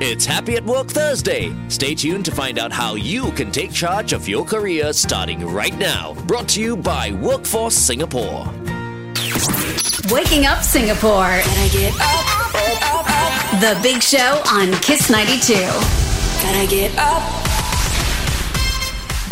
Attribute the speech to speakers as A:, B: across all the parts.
A: It's Happy at Work Thursday. Stay tuned to find out how you can take charge of your career starting right now. Brought to you by Workforce Singapore.
B: Waking up Singapore.
C: Gotta get up, up, up.
B: The Big Show on Kiss 92.
C: Gotta get up.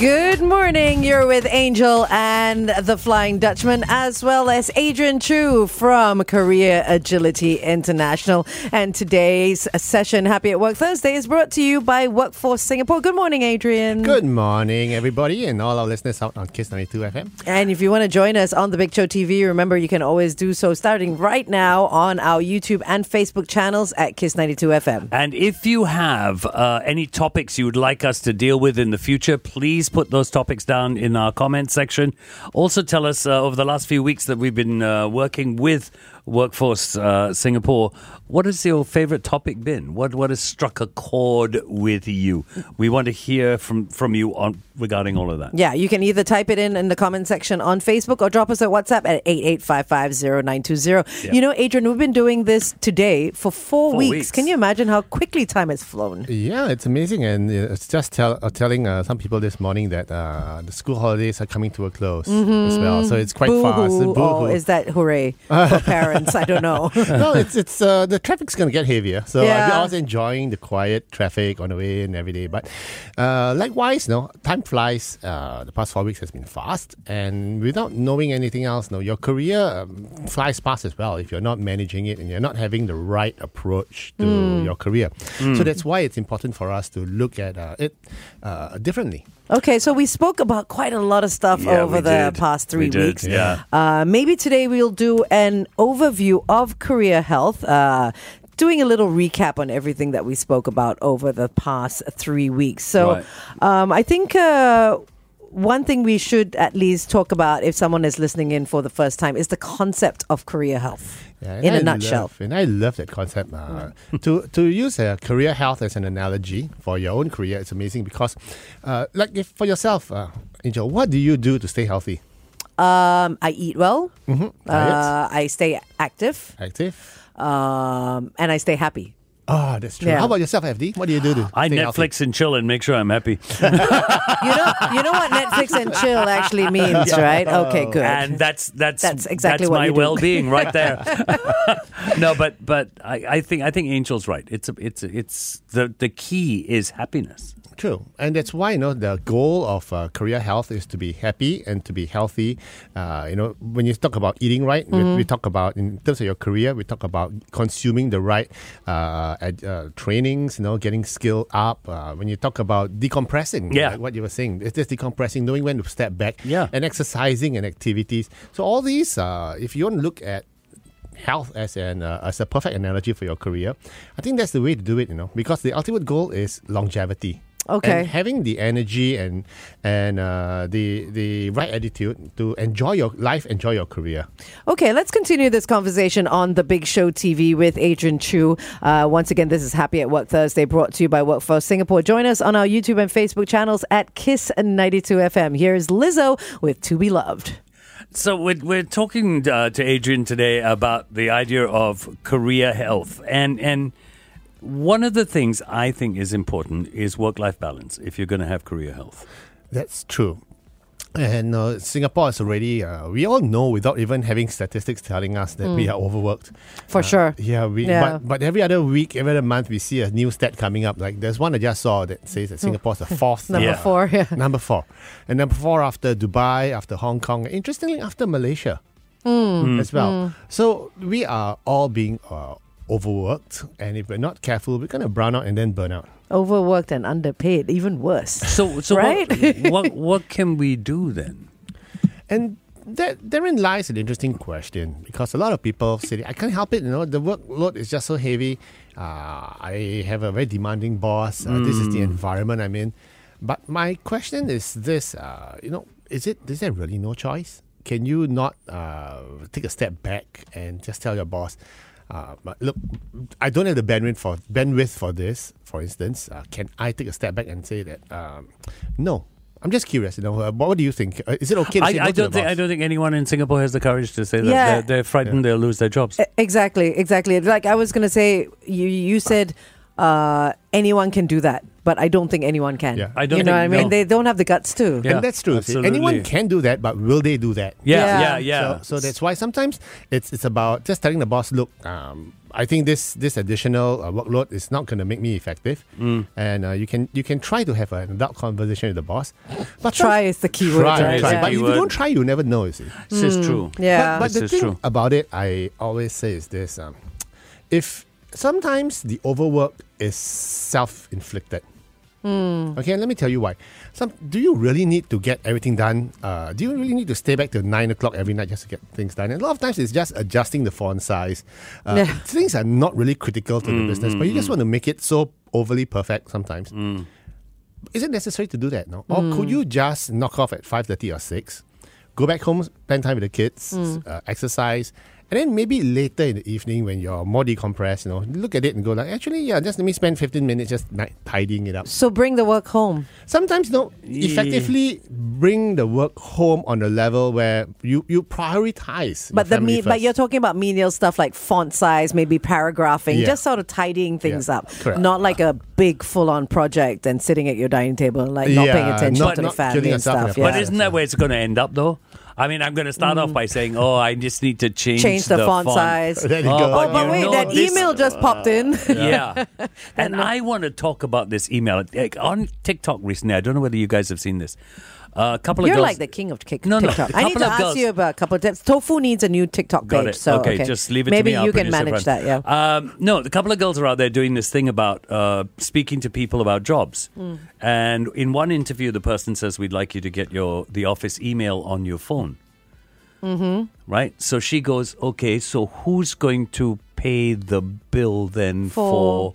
D: Good morning. You're with Angel and the Flying Dutchman, as well as Adrian Choo from Career Agility International. And today's session, Happy at Work Thursday, is brought to you by Workforce Singapore. Good morning, Adrian.
E: Good morning, everybody, and all our listeners out on Kiss 92 FM.
D: And if you want to join us on the Big Show TV, remember you can always do so starting right now on our YouTube and Facebook channels at Kiss 92 FM.
F: And if you have uh, any topics you would like us to deal with in the future, please put those topics down in our comment section. Also, tell us uh, over the last few weeks that we've been uh, working with Workforce uh, Singapore. What has your favorite topic been? What what has struck a chord with you? We want to hear from from you on regarding all of that.
D: Yeah, you can either type it in in the comment section on Facebook or drop us a WhatsApp at 88550920. You know, Adrian, we've been doing this today for four,
F: Four
D: weeks.
F: weeks.
D: Can you imagine how quickly time has flown?
E: Yeah, it's amazing, and uh, it's just tell, uh, telling uh, some people this morning that uh, the school holidays are coming to a close as well. So it's quite fast.
D: Boo-hoo. Oh,
E: Boo-hoo.
D: is that hooray for parents? I don't know.
E: no, it's it's uh, the traffic's gonna get heavier. So
D: Yeah.
E: I was enjoying the quiet traffic on the way and every day. But uh, likewise, no, time flies. Uh, the past four weeks has been fast, and without knowing anything else, no, your career um, flies past as well if you're not managing it and you're not having the right approach to
D: Hmm.
E: your career. So that's why it's important for us to look at uh, it uh, differently.
D: Okay, so we spoke about quite a lot of stuff
F: Yeah,
D: over
F: we
D: the
F: did.
D: past three
F: We did,
D: weeks.
F: yeah.
D: Uh, maybe today we'll do an overview of career health. Uh, Doing a little recap on everything that we spoke about over the past three weeks. So,
F: Right.
D: um, I think uh, one thing we should at least talk about if someone is listening in for the first time is the concept of career health
E: Yeah,
D: in a
E: I
D: nutshell.
E: love- and I love that concept. Uh, to to use uh, career health as an analogy for your own career, it's amazing because, uh, like if for yourself, uh, Angel, what do you do to stay healthy?
D: Um, I eat well,
E: Diet,
D: uh, I stay active,
E: active.
D: um, and I stay happy.
E: Ah, that's true.
D: Yeah.
E: How about yourself, FD? What do you do to
F: I
E: stay
F: Netflix and chill and make sure I'm happy.
D: You know, you know what Netflix and chill actually means, right? Okay, good.
F: and that's that's
D: That's exactly what
F: my
D: you
F: well-being right there. no, but but I, I think I think Angel's right. It's a, it's a, it's the the key is happiness.
E: True, and that's why you know the goal of uh, career health is to be happy and to be healthy. Uh, you know, when you talk about eating right, we,
D: Mm-hmm.
E: we talk about in terms of your career, we talk about consuming the right uh, ed, uh, trainings. You know, getting skill up. Uh, when you talk about decompressing,
F: Yeah.
E: like what you were saying, it's just decompressing, knowing when to step back,
F: Yeah.
E: and exercising and activities. So all these, uh, if you want to look at health as an uh, as a perfect analogy for your career, I think that's the way to do it. You know, because the ultimate goal is longevity.
D: Okay.
E: And having the energy and and uh, the the right attitude to enjoy your life, enjoy your career.
D: Okay, let's continue this conversation on the Big Show TV with Adrian Choo. Uh, once again, this is Happy at Work Thursday, brought to you by Workforce Singapore. Join us on our YouTube and Facebook channels at Kiss 92 FM. Here's Lizzo with To Be Loved.
F: So we're, we're talking uh, to Adrian today about the idea of career health, and and one of the things I think is important is work life balance. If you're going to have career health,
E: That's true. And uh, Singapore is already, uh, we all know without even having statistics telling us that we are overworked.
D: For
E: Uh,
D: sure.
E: Yeah, we,
D: Yeah.
E: But, but every other week, every other month, we see a new stat coming up. Like there's one I just saw that says that Singapore's the fourth.
D: Number
F: Yeah.
D: four. Yeah.
E: number four. And number four after Dubai, after Hong Kong, interestingly, after Malaysia
D: Hmm.
E: as well. So we are all being uh, overworked. And if we're not careful, we're going to brown out and then burn out.
D: Overworked and underpaid, even worse.
F: so so
D: Right?
F: what, what what can we do then?
E: And that therein lies an interesting question because a lot of people say, I can't help it, you know, the workload is just so heavy. Uh, I have a very demanding boss. Uh, This is the environment I'm in. But my question is this, uh, you know, is it is there really no choice? Can you not uh, take a step back and just tell your boss, uh, but look, I don't have the bandwidth for bandwidth for this. For instance, uh, can I take a step back and say that um, no? I'm just curious. You know, uh, what, what do you think? Uh, is it okay? To say no
F: I, I don't think I don't think anyone in Singapore has the courage to say that.
D: Yeah.
F: They're, they're frightened they'll lose their jobs.
D: Exactly, exactly. Like I was gonna say, you you said uh, anyone can do that, but I don't think anyone can.
E: Yeah.
F: I don't
D: You know what I mean?
F: no.
D: They don't have the guts to.
F: Yeah,
E: and that's true.
F: Absolutely.
E: anyone can do that, but will they do that?
F: Yeah,
D: Yeah.
F: yeah, yeah.
E: So, so that's why sometimes it's it's about just telling the boss, look, um, I think this this additional uh, workload is not going to make me effective,
F: Mm.
E: and uh, you can you can try to have an adult conversation with the boss. But
D: Try is the key word.
E: Try,
D: right?
E: try.
D: Yeah.
E: But if you don't try, you never know. You see.
F: This is true.
D: Yeah.
E: But, but
F: This
E: the
F: is
E: thing
F: true.
E: about it, I always say is this: um, if sometimes the overwork is self-inflicted. Hmm. Okay, let me tell you why. Some do you really need to get everything done? Uh, do you really need to stay back till nine o'clock every night just to get things done? And a lot of times it's just adjusting the font size. Uh,
D: Yeah.
E: Things are not really critical to the mm, business, mm, but you just mm. want to make it so overly perfect sometimes. Is it necessary to do that? No, or could you just knock off at five thirty or six, go back home, spend time with the kids, uh, exercise, and then maybe later in the evening when you're more decompressed, you know, look at it and go like, actually, yeah, just let me spend fifteen minutes just ni- tidying it up.
D: So bring the work home.
E: Sometimes, no, effectively bring the work home on a level where you you prioritize. your
D: But the
E: family
D: me- but you're talking about menial stuff like font size, maybe paragraphing,
E: Yeah.
D: just sort of tidying things
E: Yeah,
D: up.
E: correct.
D: Not like a big full on project and sitting at your dining table and like not paying attention
E: not-
D: to the
E: not
D: family and stuff. Yeah.
F: But isn't that where it's going to end up, though? I mean, I'm going to start off mm. by saying, "Oh, I just need to change
D: Change the, font, size.
E: There you
F: Oh,
E: go.
D: Oh, but
F: you
D: wait, that
F: this-
D: email just popped in.
F: Yeah. and I want to talk about this email Like, on TikTok recently. I don't know whether you guys have seen this. Uh, a couple of
D: You're
F: girls.
D: like the king of kick-
F: No, no,
D: TikTok. I need to ask
F: girls-
D: you about a couple of tips. Tofu needs a new TikTok
F: Got
D: page.
F: it.
D: So
F: okay, just leave it
D: Maybe
F: to me. I'll
D: you can manage
F: Fran.
D: that. Yeah.
F: Um, no, a couple of girls are out there doing this thing about uh, speaking to people about jobs.
D: Hmm.
F: And in one interview, the person says, "We'd like you to get your the office email on your phone." Mm-hmm. Right. So she goes, "Okay, so who's going to pay the bill then
D: For
F: for?"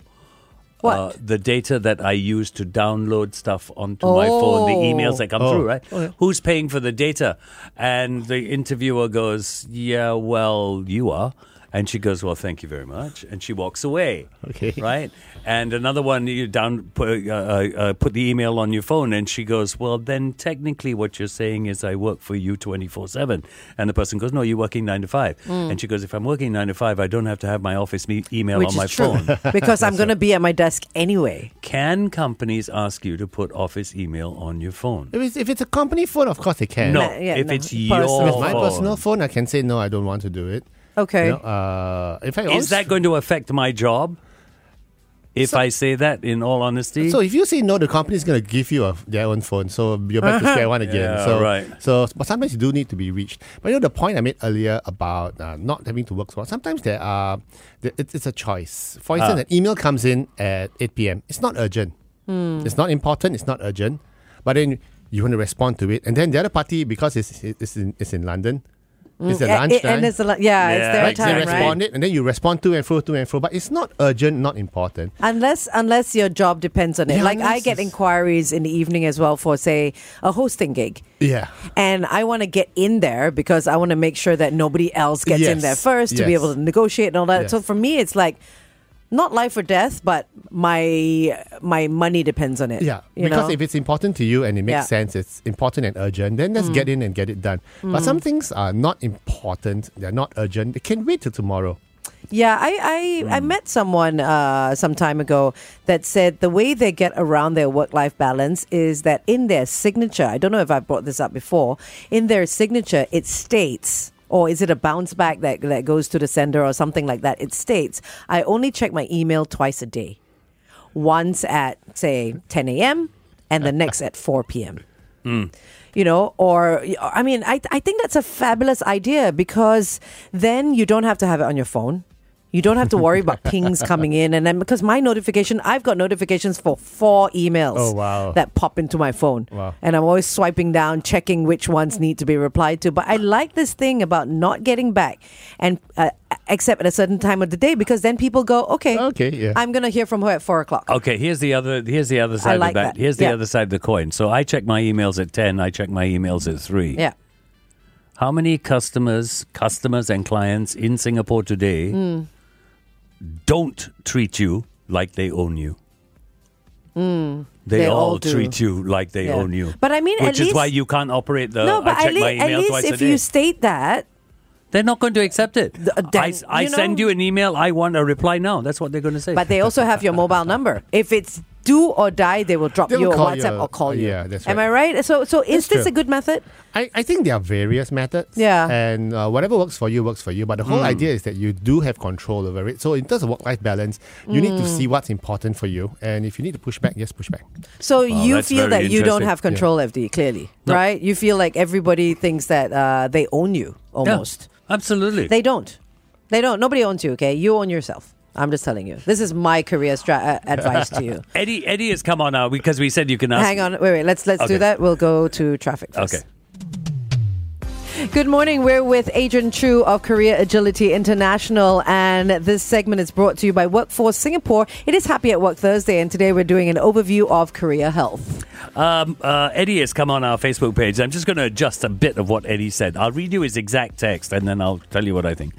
D: What?
F: Uh, the data that I use to download stuff onto my phone, the
D: Oh.
F: emails that come
E: Oh.
F: through, right? Who's paying for the data? And the interviewer goes, Yeah, well, you are. And she goes, Well, thank you very much. And she walks away.
E: Okay.
F: Right? And another one, you down put, uh, uh, uh, put the email on your phone. And she goes, Well, then technically what you're saying is I work for you 24 7. And the person goes, No, you're working 9 to 5. And she goes, If I'm working 9 to 5, I don't have to have my office me- email
D: Which
F: on
D: is
F: my
D: true.
F: phone.
D: because I'm going to be at my desk anyway.
F: Can companies ask you to put office email on your phone?
E: If it's, if it's a company phone, of course they can.
F: No,
D: Nah, yeah,
F: if
D: no.
F: it's
D: Personal.
F: your
E: If it's my personal phone, I can say no. I don't want to do it.
D: Okay.
E: You know, uh, in fact,
F: Is
E: always-
F: that going to affect my job? If I say that, in all honesty,
E: So if you say no, the company is going to give you a, their own phone. So you're back to square one again.
F: Yeah,
E: so,
F: right.
E: So, but sometimes you do need to be reached. But you know the point I made earlier about uh, not having to work so hard. Sometimes there are, there, it's, it's a choice. For instance,
F: Ah.
E: an email comes in at 8 p.m. It's not urgent. It's not important. It's not urgent. But then you want to respond to it, and then the other party because it's it's in, it's in London. It's mm, a
D: Yeah,
E: lunch
D: it- and it's a lu- yeah, it's
F: Yeah.
D: their
E: right?
D: time,
E: they
D: right?
E: respond it, and then you respond to and fro, to and fro. But it's not urgent, not important.
D: Unless unless your job depends on it.
E: Yeah,
D: like I get inquiries in the evening as well for say a hosting gig.
E: Yeah.
D: And I want to get in there because I want to make sure that nobody else gets in there first to be able to negotiate and all that.
E: Yes.
D: So for me it's like not life or death, but my my money depends on it.
E: Yeah, because
D: know?
E: if it's important to you and it makes
D: Yeah.
E: sense, it's important and urgent, then let's get mm. in and get it done. But mm. some things are not important, they're not urgent, they can wait till tomorrow.
D: Yeah, I I, I mm. met someone uh, some time ago that said the way they get around their work life balance is that in their signature, I don't know if I brought this up before, in their signature it states. Or is it a bounce back that, that goes to the sender or something like that? It states, I only check my email twice a day. Once at, say, 10 a.m. and the next at 4 p.m hmm. you know or i mean I, I think that's a fabulous idea because then you don't have to have it on your phone you don't have to worry about pings coming in and then because my notification i've got notifications for four emails
E: Oh, wow.
D: that pop into my phone
E: Wow.
D: and i'm always swiping down checking which ones need to be replied to but i like this thing about not getting back and uh, except at a certain time of the day because then people go okay
E: Okay, yeah.
D: i'm gonna hear from her at four o'clock
F: okay. Here's the other. Here's the other side
D: like
F: of that.
D: that.
F: Here's the
D: Yeah.
F: other side of the coin. So I check my emails at ten. I check my emails at three.
D: yeah
F: How many customers, customers and clients in Singapore today
D: Hmm.
F: Don't treat you like they own you? They,
D: Hmm. They
F: all,
D: all
F: treat you like they
D: Yeah.
F: own you.
D: But I mean, at
F: which is why you can't operate the.
D: no, but
F: I check
D: at,
F: my
D: least, at least
F: twice
D: if you state that,
F: They're not going to accept it.
D: uh, then,
F: I, I
D: you
F: send
D: know-
F: you an email. I want a reply now. That's what they're going to say.
D: But they also have your mobile number. If it's do or die, they will drop
E: They will
D: you a
E: call
D: WhatsApp
E: you.
D: or call you.
E: Yeah, that's
D: Am. I right? So, so is this
E: true.
D: a good method?
E: I, I think there are various methods.
D: Yeah.
E: And uh, whatever works for you works for you. But the whole idea is that you do have control over it. So in terms of work life balance, you need to
D: Mm.
E: see what's important for you. And if you need to push back, just push back.
D: So you feel that you don't have control, FD, clearly,
F: No.
D: right? You feel like everybody thinks that uh, they own you
F: Yeah,
D: almost.
F: absolutely.
D: They don't. They don't. Nobody owns you, okay? You own yourself. I'm just telling you. This is my career stra- uh, advice to you.
F: Eddie, Eddie has come on now because we said you can ask.
D: Hang on. Wait, wait. Let's let's do that. We'll go to traffic first.
F: Okay.
D: Good morning. We're with Adrian Choo of Career Agility International, and this segment is brought to you by Workforce Singapore. It is Happy at Work Thursday, and today we're doing an overview of career health.
F: Um, uh, Eddie has come on our Facebook page. I'm just going to adjust a bit of what Eddie said. I'll read you his exact text and then I'll tell you what I think.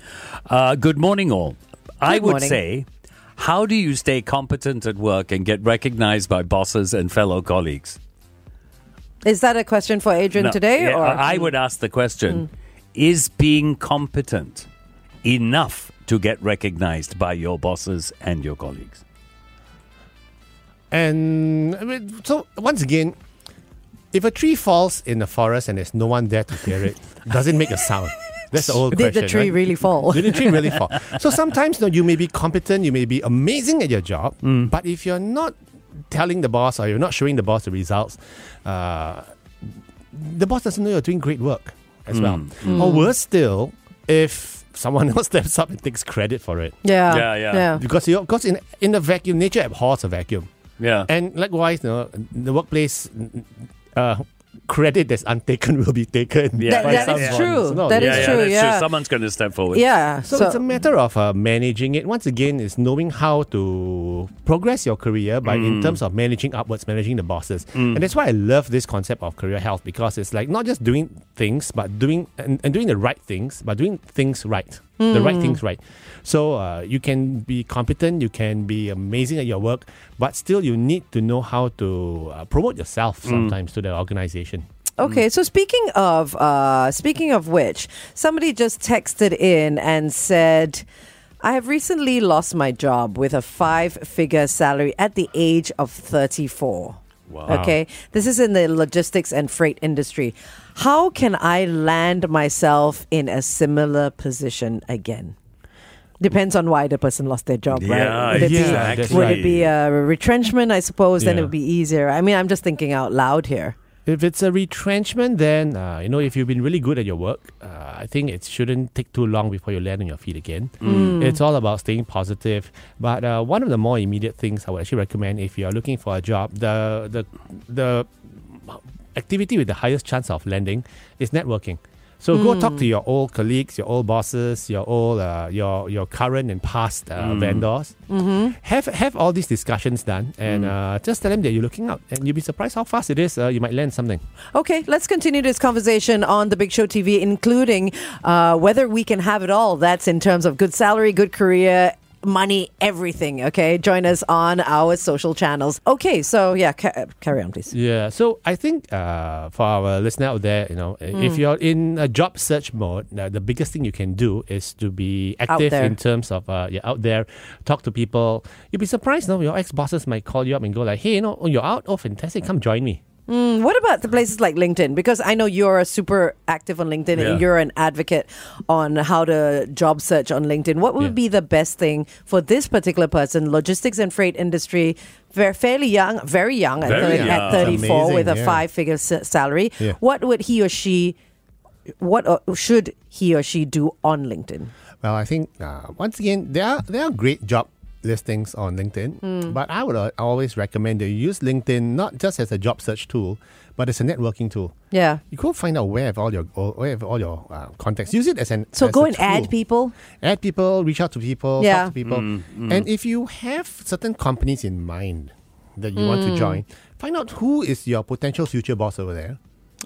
F: Uh, good morning, all. I would
D: morning.
F: say, how do you stay competent at work and get recognized by bosses and fellow colleagues?
D: Is that a question for Adrian
F: No,
D: today?
F: yeah,
D: or
F: I hmm. would ask the question hmm. Is being competent enough to get recognized by your bosses and your colleagues?
E: And I mean, so once again, if a tree falls in the forest and there's no one there to hear it, does it make a sound? That's the old
D: Did
E: question.
D: the tree
E: right?
D: really fall?
E: Did the tree really fall? So sometimes you, know, you may be competent, you may be amazing at your job,
F: Mm.
E: but if you're not telling the boss or you're not showing the boss the results, uh, the boss doesn't know you're doing great work as well.
F: Mm.
E: Or worse still, if someone else steps up and takes credit for it.
D: Yeah.
F: Yeah, yeah.
D: Yeah.
E: Because you because in in the vacuum, nature abhors a vacuum.
F: Yeah.
E: And likewise, you know, the workplace uh, credit that's untaken will be taken.
F: Yeah.
D: That-
E: by
D: that
E: someone.
D: is true.
E: So, no,
D: That
F: yeah,
D: is
F: yeah,
D: true, yeah.
F: true. Someone's going to step forward.
D: Yeah.
E: So, it's a matter of uh, managing it. Once again, is knowing how to progress your career by
F: Mm.
E: in terms of managing upwards, managing the bosses, and that's why I love this concept of career health because it's like not just doing things, but doing and, and doing the right things, but doing things right, the right things right. So uh, you can be competent, you can be amazing at your work, but still you need to know how to uh, promote yourself
F: Mm.
E: sometimes to the organization.
D: Okay, so speaking of uh, speaking of which, somebody just texted in and said, "I have recently lost my job with a five-figure salary at the age of 34."
F: Wow.
D: Okay, this is in the logistics and freight industry. How can I land myself in a similar position again? Depends on why the person lost their job,
F: Yeah,
D: right? Would it
E: yeah,
D: be,
E: that's
D: would
E: right.
D: it be a retrenchment? I suppose then it
E: Yeah.
D: would be easier. I mean, I'm just thinking out loud here.
E: If it's a retrenchment, then uh, you know if you've been really good at your work, uh, I think it shouldn't take too long before you land on your feet again. It's all about staying positive. But uh, one of the more immediate things I would actually recommend if you are looking for a job, the the the activity with the highest chance of landing is networking. So go talk to your old colleagues, your old bosses, your old, uh, your your current and past uh, vendors. Have have all these discussions done, and uh, just tell them that you're looking out, and you'll be surprised how fast it is. Uh, you might land something.
D: Okay, let's continue this conversation on the Big Show TV, including uh, whether we can have it all. That's in terms of good salary, good career, money, everything. Okay, join us on our social channels. Okay, so yeah, ca- carry on, please.
E: Yeah, so I think uh, for our listener out there, you know, if you're in a job search mode, uh, the biggest thing you can do is to be active in terms of uh, you're out there, talk to people. You'll be surprised, no, your ex bosses might call you up and go like, "Hey, you know, you're out. Oh, fantastic! Come join me."
D: Mm, what about the places like LinkedIn? Because I know you're super active on LinkedIn
F: Yeah.
D: and you're an advocate on how to job search on LinkedIn. What would
E: Yeah.
D: be the best thing for this particular person? Logistics and freight industry, very fairly young, very young, at, 30
F: young.
D: at 34
E: Amazing,
D: with a
E: yeah.
D: five-figure s- salary.
E: Yeah.
D: What would he or she? What uh, should he or she do on LinkedIn?
E: Well, I think uh, once again there are there are great job listings on LinkedIn, but I would uh, always recommend that you use LinkedIn not just as a job search tool, but as a networking tool.
D: Yeah.
E: You go find out where have all your where have all your uh, contacts. Use it as an
D: So
E: as
D: go
E: a
D: and add people.
E: add people, reach out to people,
D: Yeah.
E: talk to people. And if you have certain companies in mind that you want to join, find out who is your potential future boss over there.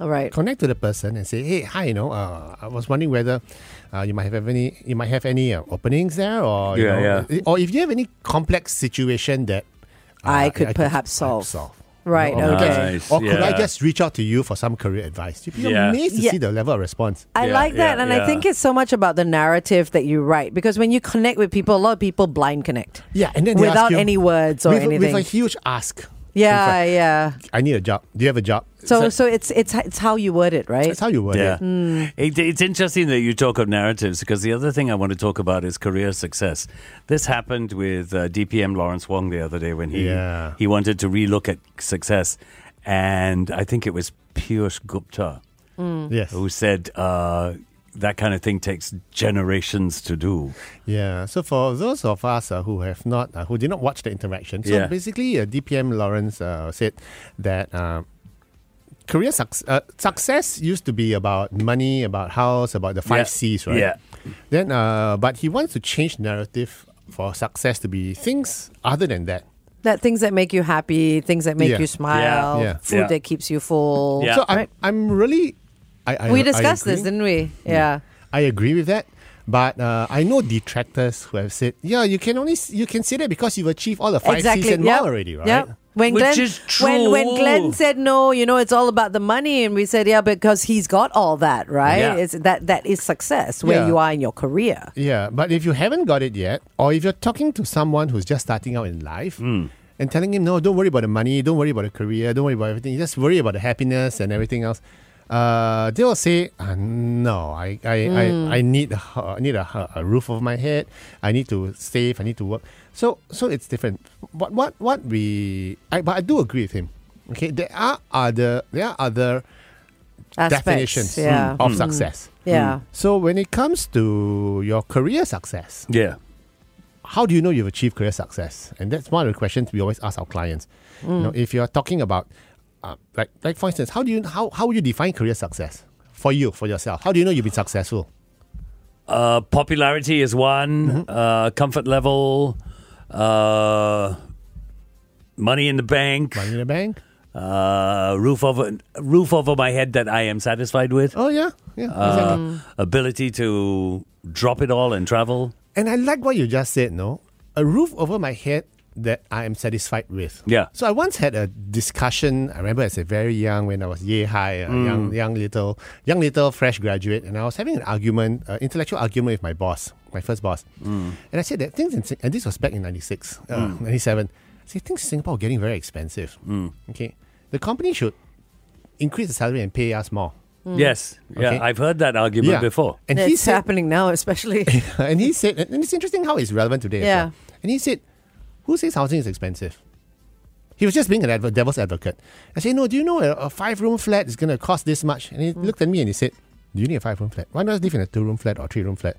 D: All right.
E: Connect to the person and say, "Hey, hi, you know, uh, I was wondering whether uh, you might have any, you might have any uh, openings there, or you
F: Yeah,
E: know, or if you have any complex situation that uh,
D: I could
E: I
D: perhaps solve. Right,
E: Or- or-
D: okay.
F: Nice,
E: Or could I just reach out to you for some career advice? You'd be
F: Yeah.
E: amazed to
D: Yeah.
E: see the level of response.
D: I
F: Yeah,
D: like that,
F: yeah,
D: and I think it's so much about the narrative that you write because when you connect with people, a lot of people blind connect.
E: Yeah, and then they ask
D: without
E: you-
D: any words or
E: with,
D: anything.
E: With a huge ask.
D: Yeah,
E: In
D: yeah.
E: I need a job. Do you have a job?
D: So, so it's it's it's how you word it, right?
E: It's how you word
F: Yeah.
E: it.
D: Hmm.
F: It, it's interesting that you talk of narratives because the other thing I want to talk about is career success. This happened with uh, DPM Lawrence Wong the other day when he
E: Yeah.
F: he wanted to relook at success, and I think it was Piyush Gupta
E: Yes.
F: who said uh, that kind of thing takes generations to do.
E: Yeah. So for those of us uh, who have not, uh, who did not watch the interaction, so
F: Yeah.
E: basically, uh, DPM Lawrence uh, said that uh, career suc- uh, success used to be about money, about house, about the five
F: Yeah.
E: C's, right?
F: Yeah.
E: Then, uh, but he wants to change narrative for success to be things other than that.
D: that things that make you happy, things that make
E: Yeah.
D: you smile,
E: Yeah. Yeah.
D: food
F: Yeah.
D: that keeps you full.
F: Yeah.
E: So I'm, I'm really, I, I
D: we
E: I
D: discussed this, didn't we? Yeah.
E: I agree with that. But uh, I know detractors who have said, yeah, you can only you can say that because you've achieved all the five
D: exactly.
E: C's and
D: Yep.
E: more already, right?
D: Yep. When
F: Which
D: Glenn,
F: is
D: when when. Glenn said no, you know, it's all about the money, and we said yeah, because he's got all that, right?
F: Yeah.
D: It's that that is success where
E: Yeah.
D: you are in your career.
E: Yeah, but if you haven't got it yet, or if you're talking to someone who's just starting out in life
F: Hmm.
E: and telling him, no, don't worry about the money, don't worry about the career, don't worry about everything, just worry about the happiness and everything else, uh, they will say, uh, no, I, I, I, I need, a, hu- I need a, a roof over my head, I need to save, I need to work. So, so it's different. What, what, what we, I, but I do agree with him. Okay, there are other, there are other
D: Aspects,
E: definitions
D: yeah,
E: of success.
D: yeah.
E: So when it comes to your career success,
F: Yeah.
E: how do you know you've achieved career success? And that's one of the questions we always ask our clients. You know, if you're talking about, uh, like, like for instance, how do you how how would you define career success for you for yourself? How do you know you've been successful?
F: Uh, popularity is one. Uh, comfort level. Uh, money in the bank.
E: Money in the bank?
F: Uh, roof over roof over my head that I am satisfied with.
E: Oh yeah, yeah,
F: Uh,
E: exactly.
F: ability to drop it all and travel.
E: And I like what you just said. No, a roof over my head that I am satisfied with.
F: Yeah.
E: So I once had a discussion. I remember as a very young, when I was year high, a young, mm. young little, young little fresh graduate, and I was having an argument, uh, intellectual argument with my boss, my first boss, mm. and I said that things in Sing- and this was back in '96, uh, mm. '97. I said things in Singapore are getting very expensive. Okay, the company should increase the salary and pay us more.
F: Yes. Yeah,
E: Okay.
F: I've heard that argument
E: Yeah.
F: before.
E: And he
D: it's
E: said,
D: happening now, especially.
E: and he said, and it's interesting how it's relevant today.
D: Yeah.
E: well. And he said, "Who says housing is expensive?" He was just being an adver- devil's advocate. I said, "No, do you know a, a five-room flat is going to cost this much?" And he
D: Mm.
E: looked at me and he said, "Do you need a five-room flat? Why not live in a two-room flat or three-room flat?"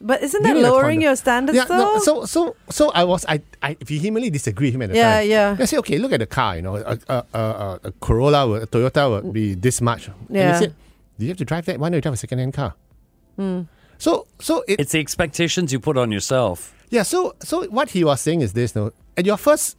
D: but isn't
E: Do you
D: that lowering your standards
E: Yeah,
D: though?
E: no, so so so I was I I vehemently disagree with him at the
D: Yeah,
E: time.
D: yeah. yeah.
E: I said, okay, look at the car. You know, a a, a, a, a Corolla, would- a Toyota would be this much. And
D: Yeah.
E: he said, do you have to drive that? Why don't you drive a second-hand car?
D: Hmm.
E: So so it,
F: It's the expectations you put on yourself.
E: Yeah, so so what he was saying is this: no, at your first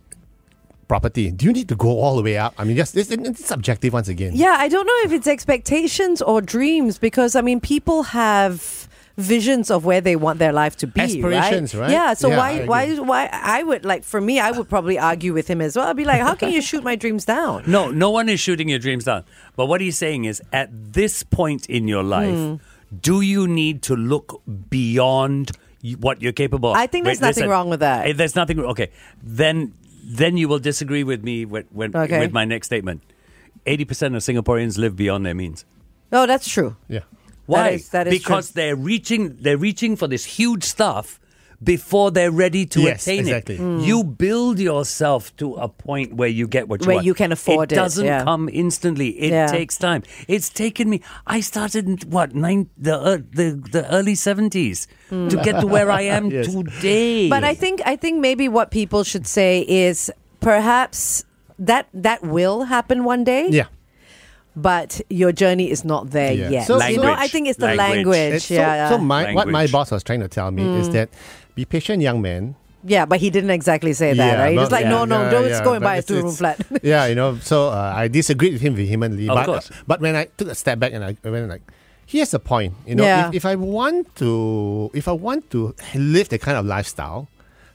E: property, do you need to go all the way up? I mean, just it's, it's subjective once again.
D: Yeah, I don't know if it's expectations or dreams because I mean people have visions of where they want their life to be,
E: Aspirations, right?
D: Yeah, so
E: Yeah,
D: why why why I would like for me I would probably argue with him as well. I'd be like, how can you shoot my dreams down?
F: No, no one is shooting your dreams down. But what he's saying is, at this point in your life,
D: Hmm.
F: do you need to look beyond y- what you're capable of?
D: I think there's nothing wrong with that.
F: Eh, There's nothing. Okay, then then you will disagree with me with, with,
D: Okay.
F: with my next statement. Eighty percent of Singaporeans live beyond their means.
D: No, that's true.
E: yeah.
F: Why?
D: is- that is
F: because
D: true.
F: they're reaching they're reaching for this huge stuff before they're ready to
E: Yes,
F: attain
E: exactly.
F: it.
E: Mm.
F: You build yourself to a point where you get what you
D: Where
F: want.
D: you can afford it,
F: It doesn't
D: yeah.
F: come instantly. It
D: Yeah.
F: takes time. It's taken me. I started in what nine the uh, the the early seventies to get to where I am
E: Yes.
F: today.
D: But I think I think maybe what people should say is perhaps that that will happen one day.
E: Yeah.
D: But your journey is not there
E: Yeah.
D: yet.
E: So-
D: you know, I think it's the
F: Language.
D: language.
E: It's-
D: yeah.
E: so so my, what my boss was trying to tell me
D: Hmm.
E: is that be patient, young man.
D: yeah, but he didn't exactly say that,
E: Yeah,
D: right? He was like,
E: yeah,
D: no, no,
E: yeah,
D: don't
E: yeah,
D: go and buy a two room flat.
E: yeah, you know. So uh, I disagreed with him vehemently.
F: Of
E: but,
F: course.
E: but when I took a step back and I I went like, here's the point. You know,
D: Yeah.
E: if, if I want to, if I want to live the kind of lifestyle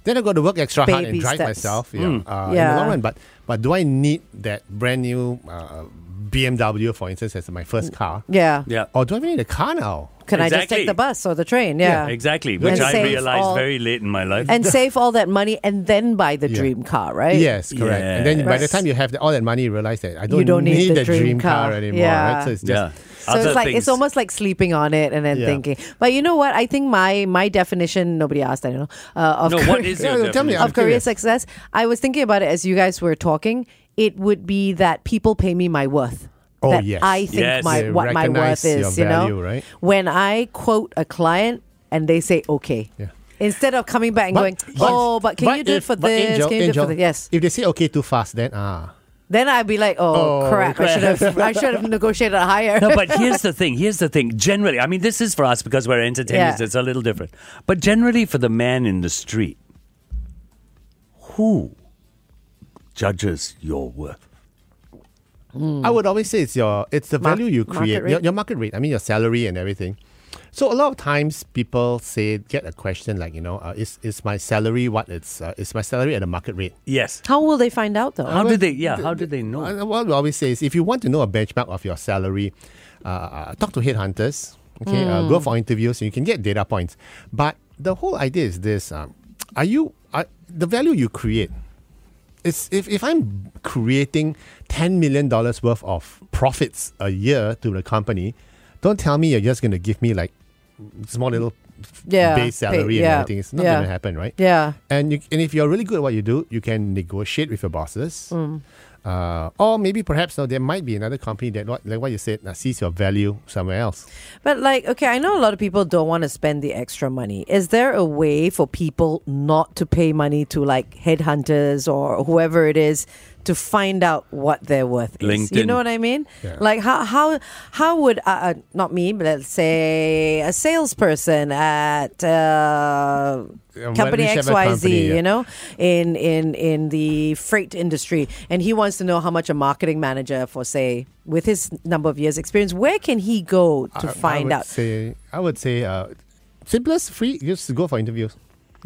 E: Then I got to work extra hard and drive
D: steps.
E: myself. Yeah, uh, in the long run. But but do I need that brand new uh, BMW, for instance, as my first car?
D: Yeah.
F: Yeah.
E: Or do I even need a car now?
D: Can I just take the bus or the train? Yeah.
F: Exactly, which
D: And
F: I realized
D: all-
F: very late in my life.
D: And save all that money and then buy the
E: Yeah.
D: dream car, right?
E: Yes, correct. And then by the time you have the, all that money, you realize that I don't,
D: You don't need the
E: the
D: dream
E: dream, car.
D: car.
E: anymore.
D: Yeah.
E: Right? So it's just
F: yeah.
D: So
F: Other
D: it's like
F: things-
D: it's almost like sleeping on it and then
E: Yeah.
D: thinking. But you know what? I think my my definition. Nobody asked. I don't know. Uh, of
F: No, what
D: career-
F: is your
E: Yeah, tell me,
F: definition?
D: Of career success? I was thinking about it as you guys were talking. It would be that people pay me my worth.
E: Oh,
D: that
E: yes.
D: I think
F: Yes.
D: my
E: They
D: what my worth is.
E: your
D: you know,
E: right?
D: when I quote a client and they say okay.
E: Yeah.
D: Instead of coming back and going, oh, but can you do it for
E: but
D: this?
E: Angel,
D: can you
E: Angel,
D: do it for this? Yes.
E: If they say okay too fast, then ah.
D: Then I'd be like, oh,
E: Oh,
D: crap! I should have I should have negotiated higher.
F: No, but here's the thing. Here's the thing. Generally, I mean, this is for us because we're entertainers.
D: Yeah.
F: It's a little different. But generally, for the man in the street, who judges your worth?
E: I would always say it's your it's the
D: Mar-
E: value you create,
D: rate?
E: your, your market rate. I mean your salary and everything. So a lot of times people say get a question like you know uh, is is my salary what it's uh, is my salary at a market rate?
F: Yes.
D: How will they find out though?
F: How do they? Yeah. How do they know?
E: Uh, what we always say is if you want to know a benchmark of your salary, uh, uh, talk to headhunters. Okay, uh, go for interviews and you can get data points. But the whole idea is this: um, Are you are, the value you create? It's if, if I'm creating ten million dollars worth of profits a year to the company, don't tell me you're just going to give me like small little
D: Yeah,
E: base
D: pay-
E: salary
D: yeah,
E: and everything. It's not
D: yeah.
E: going to happen, right?
D: Yeah.
E: And you, and if you're really good at what you do, you can negotiate with your bosses.
D: Mm.
E: Uh, or maybe perhaps no, there might be another company that, like what you said, uh, sees your value somewhere else.
D: But like, okay, I know a lot of people don't want to spend the extra money. Is there a way for people not to pay money to like headhunters or whoever it is to find out what their worth is? You know what I mean?
E: Yeah.
D: Like how how how would uh, uh, not me, but let's say a salesperson at uh,
E: Yeah,
D: company XYZ,
E: yeah.
D: you know, in in in the freight industry, and he wants to know how much a marketing manager for say with his number of years experience, where can he go to
E: I- I
D: find
E: would
D: out?
E: Say, I would say uh, simplest, free, just go for interviews.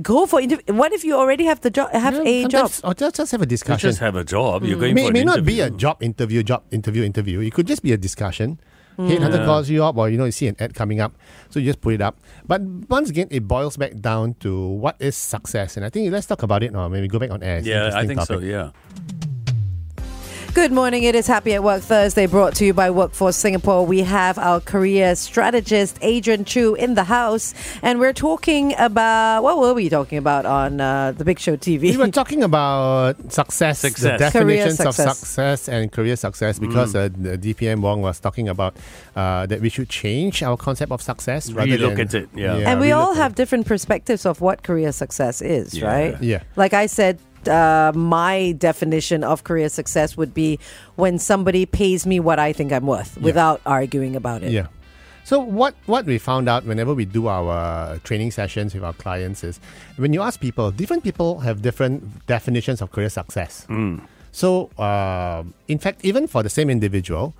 D: Go for interview. What if you already have the job? Have
E: Yeah,
D: a job?
E: Or just, just have a discussion.
F: You
E: discussion.
F: just have a job. You're going
E: may
F: for an
E: may not be a job interview, job interview, interview. It could just be a discussion.
D: Mm.
E: Headhunter
F: Yeah.
E: calls you up, or you know, you see an ad coming up, so you just put it up. But once again, it boils back down to what is success, and I think let's talk about it, now. maybe go back on air. It's
F: Yeah, I
E: interesting
F: think so. Yeah.
D: Good morning. It is Happy at Work Thursday, brought to you by Workforce Singapore. We have our career strategist Adrian Choo in the house, and we're talking about what were we talking about on uh, the Big Show TV?
E: We were talking about success,
F: Success.
E: the
D: Career
E: definitions of
D: success.
E: success and career success, because uh, the DPM Wong was talking about uh, that we should change our concept of success. rather
F: Relook
E: than-
F: at it, yeah.
D: and we
E: relook
D: all have
E: it.
D: different perspectives of what career success is,
F: Yeah.
D: right?
E: Yeah.
D: Like I said, uh, my definition of career success would be when somebody pays me what I think I'm worth without arguing about it.
E: Yeah. So what what we found out whenever we do our training sessions with our clients is when you ask people, different people have different definitions of career success. So uh, in fact, even for the same individual,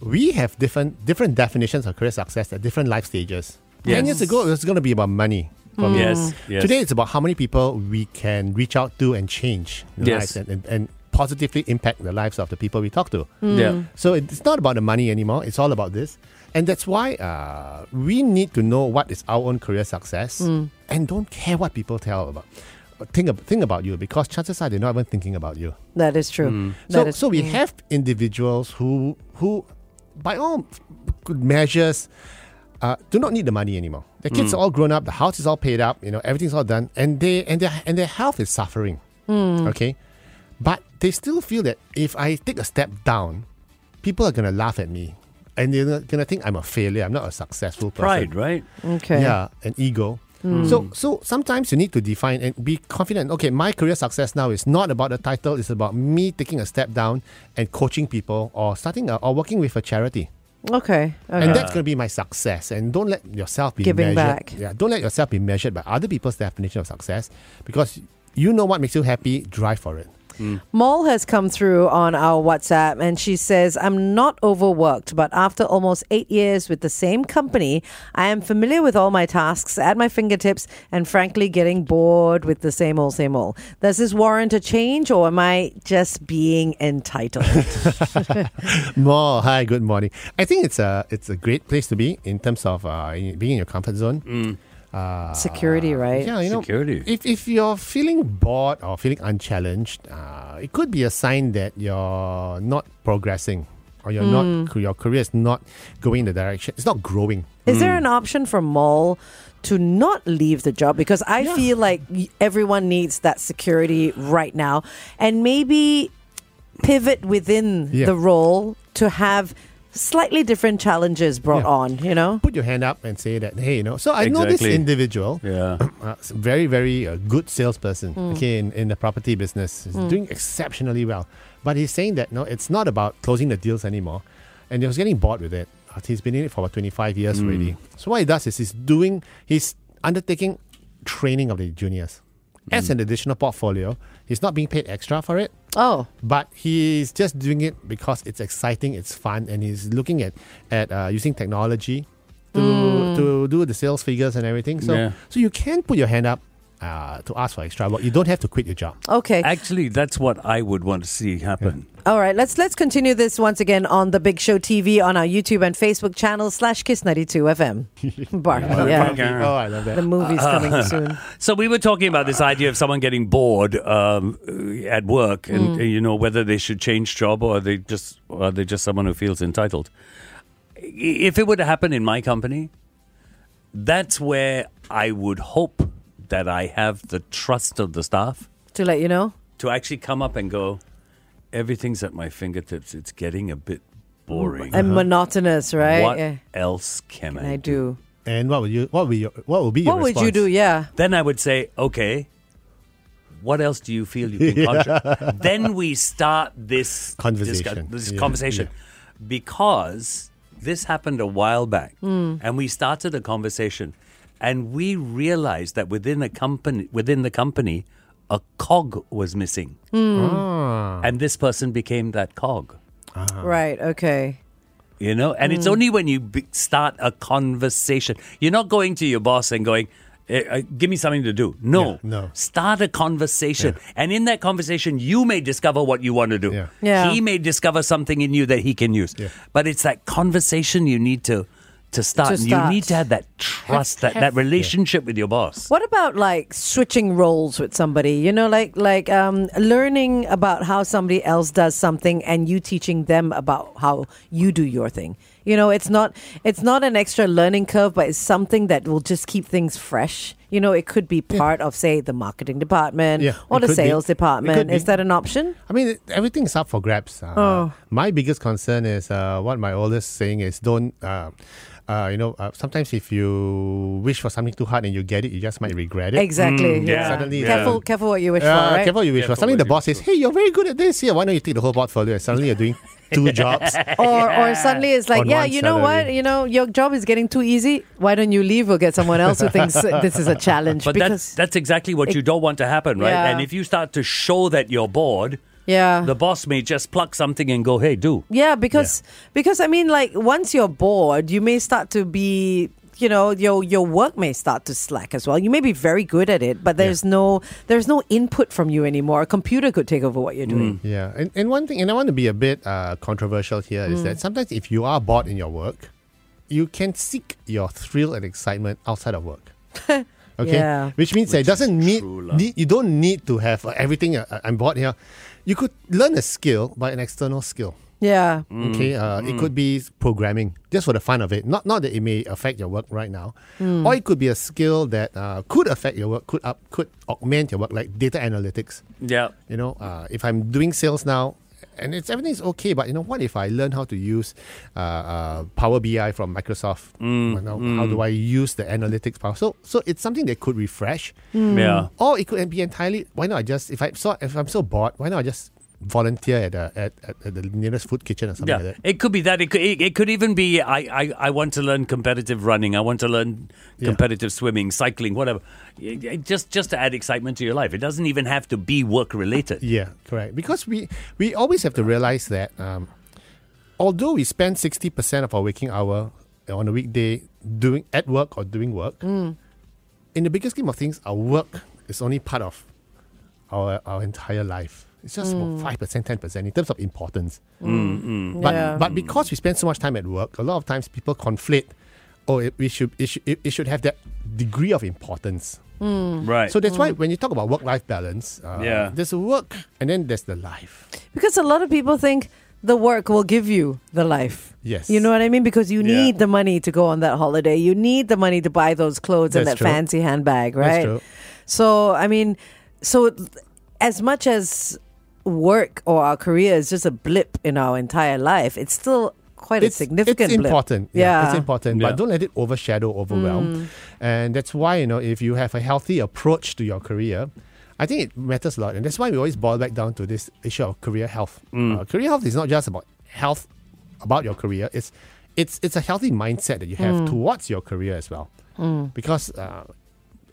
E: we have different different definitions of career success at different life stages. Ten years ago, it was going to be about money. For me.
F: Yes. Yes.
E: Today, it's about how many people we can reach out to and change their
F: Yes.
E: lives and, and, and positively impact the lives of the people we talk to.
F: Yeah.
E: So it's not about the money anymore. It's all about this. And that's why uh, we need to know what is our own career success and don't care what people tell about. Think, ab- think about you because chances are they're not even thinking about you.
D: That is true.
F: Mm.
E: So,
D: That is-
E: so we have individuals who, who by all good measures, uh, do not need the money anymore. The kids mm. are all grown up. The house is all paid up. You know, everything's all done, and they and their and their health is suffering. Mm. Okay, but they still feel that if I take a step down, people are gonna laugh at me, and they're gonna think I'm a failure. I'm not a successful person.
F: Pride, right?
D: okay.
E: Yeah, an ego. Mm. So so sometimes you need to define and be confident. Okay, my career success now is not about the title. It's about me taking a step down and coaching people or starting a, or working with a charity.
D: Okay. okay.
E: And that's going to be my success. And don't let yourself be
D: Giving
E: measured.
D: back.
E: Yeah, don't let yourself be measured by other people's definition of success because you know what makes you happy. Drive for it.
D: Mol has come through on our WhatsApp and she says, I'm not overworked, but after almost eight years with the same company, I am familiar with all my tasks at my fingertips and frankly getting bored with the same old, same old. Does this warrant a change or am I just being entitled?
E: More. Hi, good morning. I think it's a it's a great place to be in terms of uh, being in your comfort zone. Uh,
D: Security, right?
E: Yeah, you know,
F: Security.
E: if if you're feeling bored or feeling unchallenged, uh, it could be a sign that you're not progressing or you're not your career is not going in the direction. It's not growing.
D: Is there an option for Mol to not leave the job? Because I feel like everyone needs that security right now, and maybe pivot within
E: Yeah.
D: the role to have slightly different challenges brought
E: Yeah.
D: on. You know,
E: Put your hand up and say that, hey, you know. So I know this individual.
F: Yeah.
E: uh, very, very uh, good salesperson.
D: Hmm.
E: Okay, in, in the property business, he's doing exceptionally well. But he's saying that no, it's not about closing the deals anymore, and he was getting bored with it. He's been in it for about twenty five years already. So what he does is he's doing, he's undertaking training of the juniors as an additional portfolio. He's not being paid extra for it.
D: Oh,
E: But he's just doing it because it's exciting, it's fun, and he's looking at at uh, using technology to to do the sales figures and everything. So
F: Yeah.
E: so you can put your hand up uh, to ask for extra work. You don't have to quit your job.
D: okay.
F: Actually, that's what I would want to see happen.
D: All right, let's let's continue this once again on the Big Show TV on our YouTube and Facebook channel slash Kiss ninety two FM. Bar, yeah.
F: Yeah.
E: Oh, I love that.
D: The movie's coming soon.
F: So we were talking about this idea of someone getting bored um, at work, and uh, you know whether they should change job or they just or are they just someone who feels entitled. If it were to happen in my company, that's where I would hope that I have the trust of the staff
D: To let you know.
F: to actually come up and go, everything's at my fingertips. It's getting a bit boring.
D: And monotonous, uh-huh. right?
F: What
D: Yeah.
F: else can I,
D: I do.
E: And what would you? What would your? What would be your
D: What would you do? Yeah.
F: Then I would say, okay, what else do you feel you can contribute? then we start this
E: Conversation.
F: discu- this
E: Yeah,
F: conversation, because this happened a while back, hmm. and we started a conversation, and we realized that within a company, within the company, a cog was missing,
E: Ah.
F: and this person became that cog.
D: Right. Okay.
F: You know, and it's only when you be- start a conversation. You're not going to your boss and going, uh, "Give me something to do." No,
E: Yeah, no.
F: Start a conversation, and in that conversation, you may discover what you want to do.
E: Yeah.
D: Yeah.
F: He may discover something in you that he can use.
E: Yeah.
F: But it's that conversation you need to to start.
D: To start.
F: You need to have that trust, that, that relationship with your boss.
D: What about like switching roles with somebody? You know, like like um, learning about how somebody else does something and you teaching them about how you do your thing. You know, it's not it's not an extra learning curve, but it's something that will just keep things fresh. You know, it could be part of say the marketing department
E: Yeah,
D: or the
E: could be.
D: sales department. Is
E: be.
D: that an option?
E: I mean, everything's up for grabs. Uh,
D: Oh.
E: My biggest concern is uh, what my oldest saying is don't. Uh, uh, you know, uh, sometimes if you wish for something too hard and you get it, you just might regret it.
D: Exactly.
F: Mm,
D: yeah.
F: yeah.
E: Suddenly,
D: careful,
E: uh,
D: careful what you wish
E: Uh,
D: for. Right?
E: Careful, you wish for. Suddenly, the boss says, "Hey, you're very good at this. Here, why don't you take the whole portfolio?" And suddenly, you're doing two jobs.
D: or or suddenly it's like,
E: On
D: yeah, you know what, you know, your job is getting too easy. Why don't you leave or get someone else who thinks this is a challenge?
F: But that's that's exactly what you don't want to happen, right?
D: Yeah.
F: And if you start to show that you're bored,
D: yeah,
F: the boss may just pluck something and go, "Hey, do."
D: yeah, because because I mean, like once you're bored, you may start to be. You know, your your work may start to slack as well. You may be very good at it, but there's no there's no input from you anymore. A computer could take over what you're doing.
E: Yeah, and, and one thing, and I want to be a bit uh, controversial here, is
D: Mm.
E: that sometimes if you are bored in your work, you can seek your thrill and excitement outside of work. Okay,
D: Yeah.
E: which means that it
F: Which is
E: doesn't need,
F: true lah.
E: need you don't need to have uh, everything. Uh, I'm bored here. You could learn a skill by an external skill.
D: Yeah,
E: Okay, uh, it could be programming just for the fun of it. Not not that it may affect your work right now, or it could be a skill that uh, could affect your work, could up, could augment your work, like data analytics.
F: Yeah.
E: You know, uh, if I'm doing sales now, and it's everything's okay, but you know, what if I learn how to use uh, uh, Power BI from Microsoft? You know, How do I use the analytics power? So, so it's something that could refresh,
F: Yeah.
E: or it could be entirely. Why not I just if I so if I'm so bored, why not I just volunteer at, a, at, at, at the nearest food kitchen or something
F: Yeah,
E: like that.
F: it could be that. It could, it, it could even be I, I, I want to learn competitive running. I want to learn
E: Yeah.
F: competitive swimming, cycling, whatever. It- it- just just to add excitement to your life. It doesn't even have to be work related.
E: Yeah, correct. Because we we always have to realize that um, although we spend sixty percent of our waking hour on a weekday doing at work or doing work,
D: Mm.
E: in the bigger scheme of things, our work is only part of our our entire life. It's just
D: Mm.
E: about five percent, ten percent in terms of importance. But
D: Yeah.
E: but because we spend so much time at work, a lot of times people conflate. Oh, it, we should it should it, it should have that degree of importance.
F: Right.
E: So that's why when you talk about work life balance, uh,
F: Yeah.
E: there's work and then there's the life.
D: Because a lot of people think the work will give you the life.
E: Yes.
D: You know what I mean? Because you
F: Yeah.
D: need the money to go on that holiday. You need the money to buy those clothes and that
E: true.
D: fancy handbag,
E: That's
D: right?
E: true.
D: So, I mean, so as much as work or our career is just a blip in our entire life, it's still quite a significant
E: It's
D: blip.
E: important.
D: Yeah.
E: it's important.
F: Yeah.
E: But don't let it overshadow, overwhelm.
D: Mm.
E: And that's why you know if you have a healthy approach to your career, I think it matters a lot. And that's why we always boil back down to this issue of career health.
F: Mm.
E: Uh, career health is not just about health about your career. It's it's it's a healthy mindset that you have
D: Mm.
E: towards your career as well. Because uh,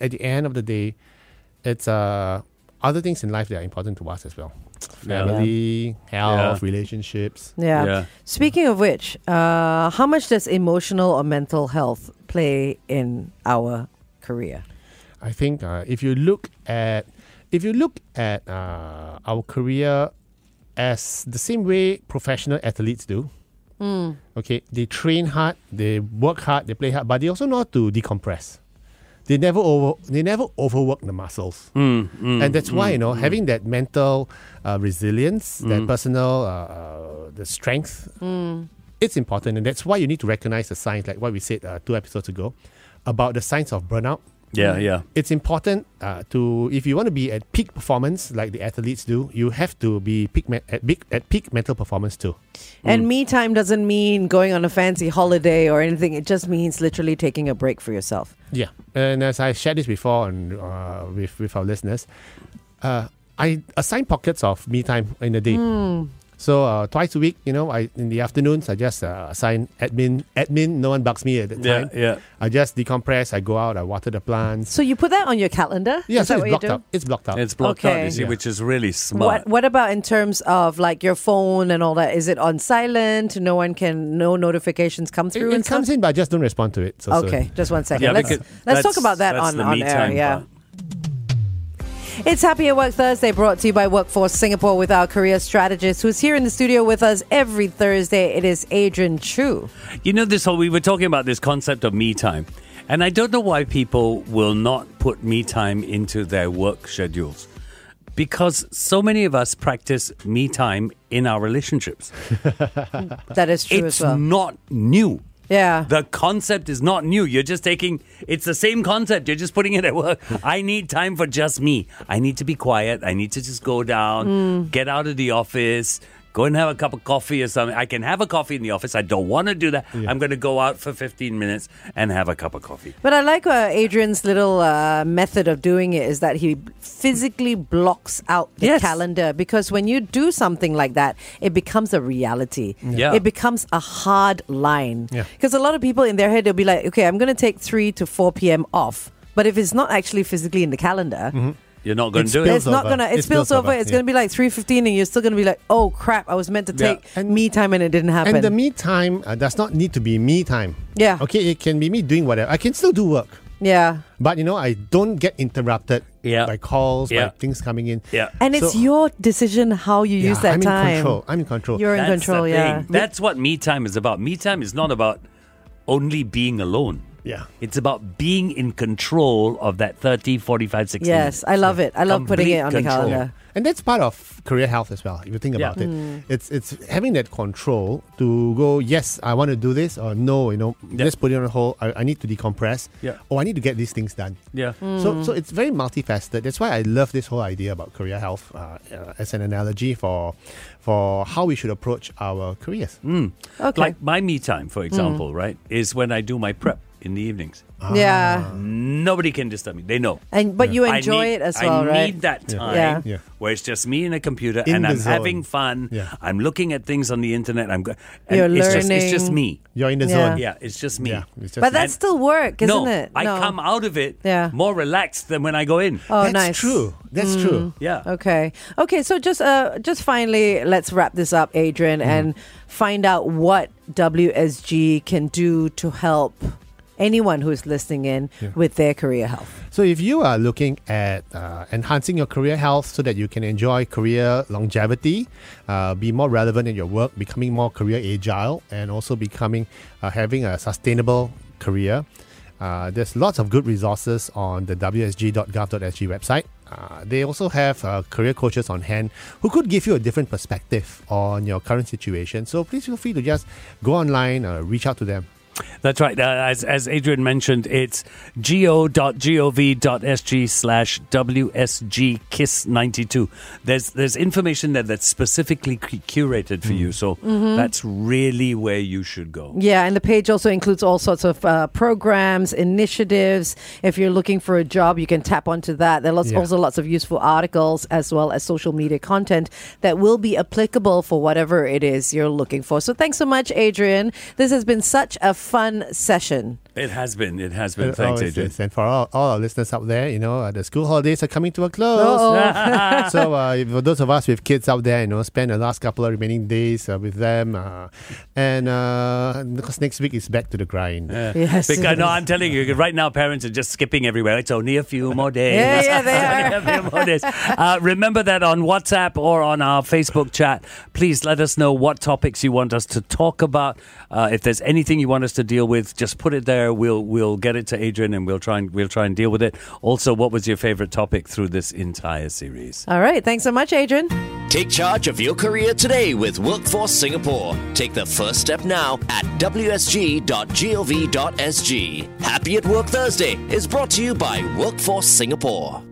E: at the end of the day, it's uh, other things in life that are important to us as well.
F: Yeah.
E: Family, health, relationships.
D: Yeah.
F: Yeah.
D: Speaking of which, uh, how much does emotional or mental health play in our career?
E: I think uh, if you look at if you look at uh, our career as the same way professional athletes do, okay, they train hard, they work hard, they play hard, but they also know how to decompress. They never over they never overwork the muscles,
F: Mm, mm,
E: and that's why
F: mm,
E: you know
F: mm.
E: having that mental uh, resilience, that personal uh, uh, the strength, it's important, and that's why you need to recognize the signs, like what we said uh, two episodes ago, about the signs of burnout
F: Yeah, yeah.
E: it's important uh, to if you want to be at peak performance like the athletes do, you have to be peak me- at, big, at peak mental performance too.
D: And me time doesn't mean going on a fancy holiday or anything. It just means literally taking a break for yourself.
E: Yeah, and as I shared this before and uh, with with our listeners, uh, I assign pockets of me time in a day. So uh, twice a week, you know, I in the afternoons I just uh, assign admin. Admin, no one bugs me at the
F: Yeah,
E: time.
F: yeah.
E: I just decompress. I go out. I water the plants.
D: So you put that on your calendar?
E: Yeah,
D: Is
E: so it's
D: what you
E: blocked
D: do?
E: out. It's blocked out.
F: It's blocked out,
D: Okay.
F: you see,
E: Yeah.
F: which is really smart.
D: What What about in terms of like your phone and all that? Is it on silent? No one can, no notifications come through
E: it
D: and
E: comes
D: stuff?
E: in, but I just don't respond to it. So soon.
D: Okay, just one second.
F: Yeah,
D: let's let's talk about that on, on air.
F: time
D: Yeah.
F: part.
D: It's Happy at Work Thursday brought to you by Workforce Singapore with our career strategist who's here in the studio with us every Thursday. It is Adrian Choo.
F: You know, this whole, we were talking about this concept of me time. And I don't know why people will not put me time into their work schedules. Because so many of us practice me time in our relationships.
D: That is true
F: it's
D: as well.
F: not new.
D: Yeah.
F: The concept is not new. You're just taking, it's the same concept. You're just putting it at work. I need time for just me. I need to be quiet. I need to just go down, hmm. get out of the office, go and have a cup of coffee or something. I can have a coffee in the office. I don't want to do that. I'm going to go out for 15 minutes and have a cup of coffee.
D: But I like uh, Adrian's little uh, method of doing it is that he physically blocks out the
F: Yes.
D: calendar because when you do something like that, it becomes a reality.
F: Yeah.
D: It becomes a hard line.
E: Yeah.
D: Because a lot of people in their head, they'll be like, okay, I'm going to take 3 to 4 p.m. off. But if it's not actually physically in the calendar,
F: You're not going to do it.
D: it's not gonna. It
E: It
D: spills
E: spills
D: over.
E: over,
D: It's
E: yeah.
D: gonna be like three fifteen, and you're still gonna be like, "Oh crap! I was meant to
F: Yeah.
D: take
E: And-
D: me time, and it didn't happen."
E: And the me time uh, does not need to be me time.
D: Yeah.
E: Okay, it can be me doing whatever. I can still do work.
D: yeah,
E: But you know, I don't get interrupted
F: Yeah.
E: by calls,
F: Yeah.
E: by things coming in.
F: Yeah.
D: and it's your decision how you
E: Yeah,
D: use that
E: I'm
D: time.
E: in control. I'm in control.
D: You're in
F: That's
D: control. Yeah.
F: thing. That's what me time is about. Me time is not about only being alone.
E: Yeah.
F: It's about being in control of that 30, 45, 60
D: Yes,
F: minutes.
D: I love it. I love putting it
F: Complete
D: on the
F: control.
D: calendar.
E: And that's part of career health as well. If you think
F: Yeah.
E: about it, it's it's having that control to go. Yes, I want to do this, or no, you know,
F: Yeah.
E: let's put it on hold. I, I need to decompress.
F: Yeah.
E: Or I need to get these things done.
F: Yeah.
E: So, so it's very multifaceted. That's why I love this whole idea about career health uh, uh, as an analogy for for how we should approach our careers.
F: Mm.
D: Okay.
F: Like my me time, for example, right, is when I do my prep. In the evenings.
D: Yeah. Ah.
F: Nobody can disturb me. They know.
D: And but you
F: I
D: enjoy
F: need-
D: it as well, right?
F: I
D: right?
F: need that time
D: Yeah.
E: Yeah.
F: where it's just me and a computer
E: In
F: and
E: the
F: I'm
E: zone.
F: having fun.
E: Yeah.
F: I'm looking at things on the internet. I'm go- and
D: You're
F: it's just it's
D: learning.
F: just me.
E: You're in the
D: Yeah.
E: zone.
F: Yeah, it's just me.
E: Yeah, it's just
D: But that's still work, isn't
F: no,
D: it?
F: I come out of it
D: Yeah.
F: more relaxed than when I go in.
D: Oh,
E: That's
D: nice.
E: true. That's mm. true.
F: Yeah.
D: Okay. Okay. So just uh, just finally, let's wrap this up, Adrian, mm-hmm. and find out what WSG can do to help anyone who's listening in with their career health.
E: So, if you are looking at uh, enhancing your career health so that you can enjoy career longevity, uh, be more relevant in your work, becoming more career agile, and also becoming uh, having a sustainable career, uh, there's lots of good resources on the wsg.gov.sg website. Uh, they also have uh, career coaches on hand who could give you a different perspective on your current situation. So please feel free to just go online, uh, reach out to them.
F: That's right. Uh, as, as Adrian mentioned, it's go.gov.sg slash WSG KISS 92. There's, there's information there that's specifically curated for you. So that's really where you should go.
D: Yeah, and the page also includes all sorts of uh, programs, initiatives. If you're looking for a job, you can tap onto that. There are lots,
E: Yeah.
D: also lots of useful articles as well as social media content that will be applicable for whatever it is you're looking for. So thanks so much, Adrian. This has been such a fun session.
F: It has been. It has been.
E: It
F: Thanks, Adrian.
E: is. And for all, all our listeners out there, you know, uh, the school holidays are coming to a close. So uh, for those of us with kids out there, you know, spend the last couple of remaining days uh, with them. Uh, and uh, because next week is back to the grind.
D: Yes.
F: Because, no, I'm telling you, right now parents are just skipping everywhere. It's only a few more days.
D: Yeah, yeah, they
F: It's only a few more days. Uh, remember that on WhatsApp or on our Facebook chat, please let us know what topics you want us to talk about. Uh, if there's anything you want us to deal with, just put it there. We'll we'll get it to Adrian and we'll try and we'll try and deal with it. Also, what was your favorite topic through this entire series?
D: All right. Thanks so much, Adrian.
A: Take charge of your career today with Workforce Singapore. Take the first step now at wsg.gov.sg. Happy at Work Thursday is brought to you by Workforce Singapore.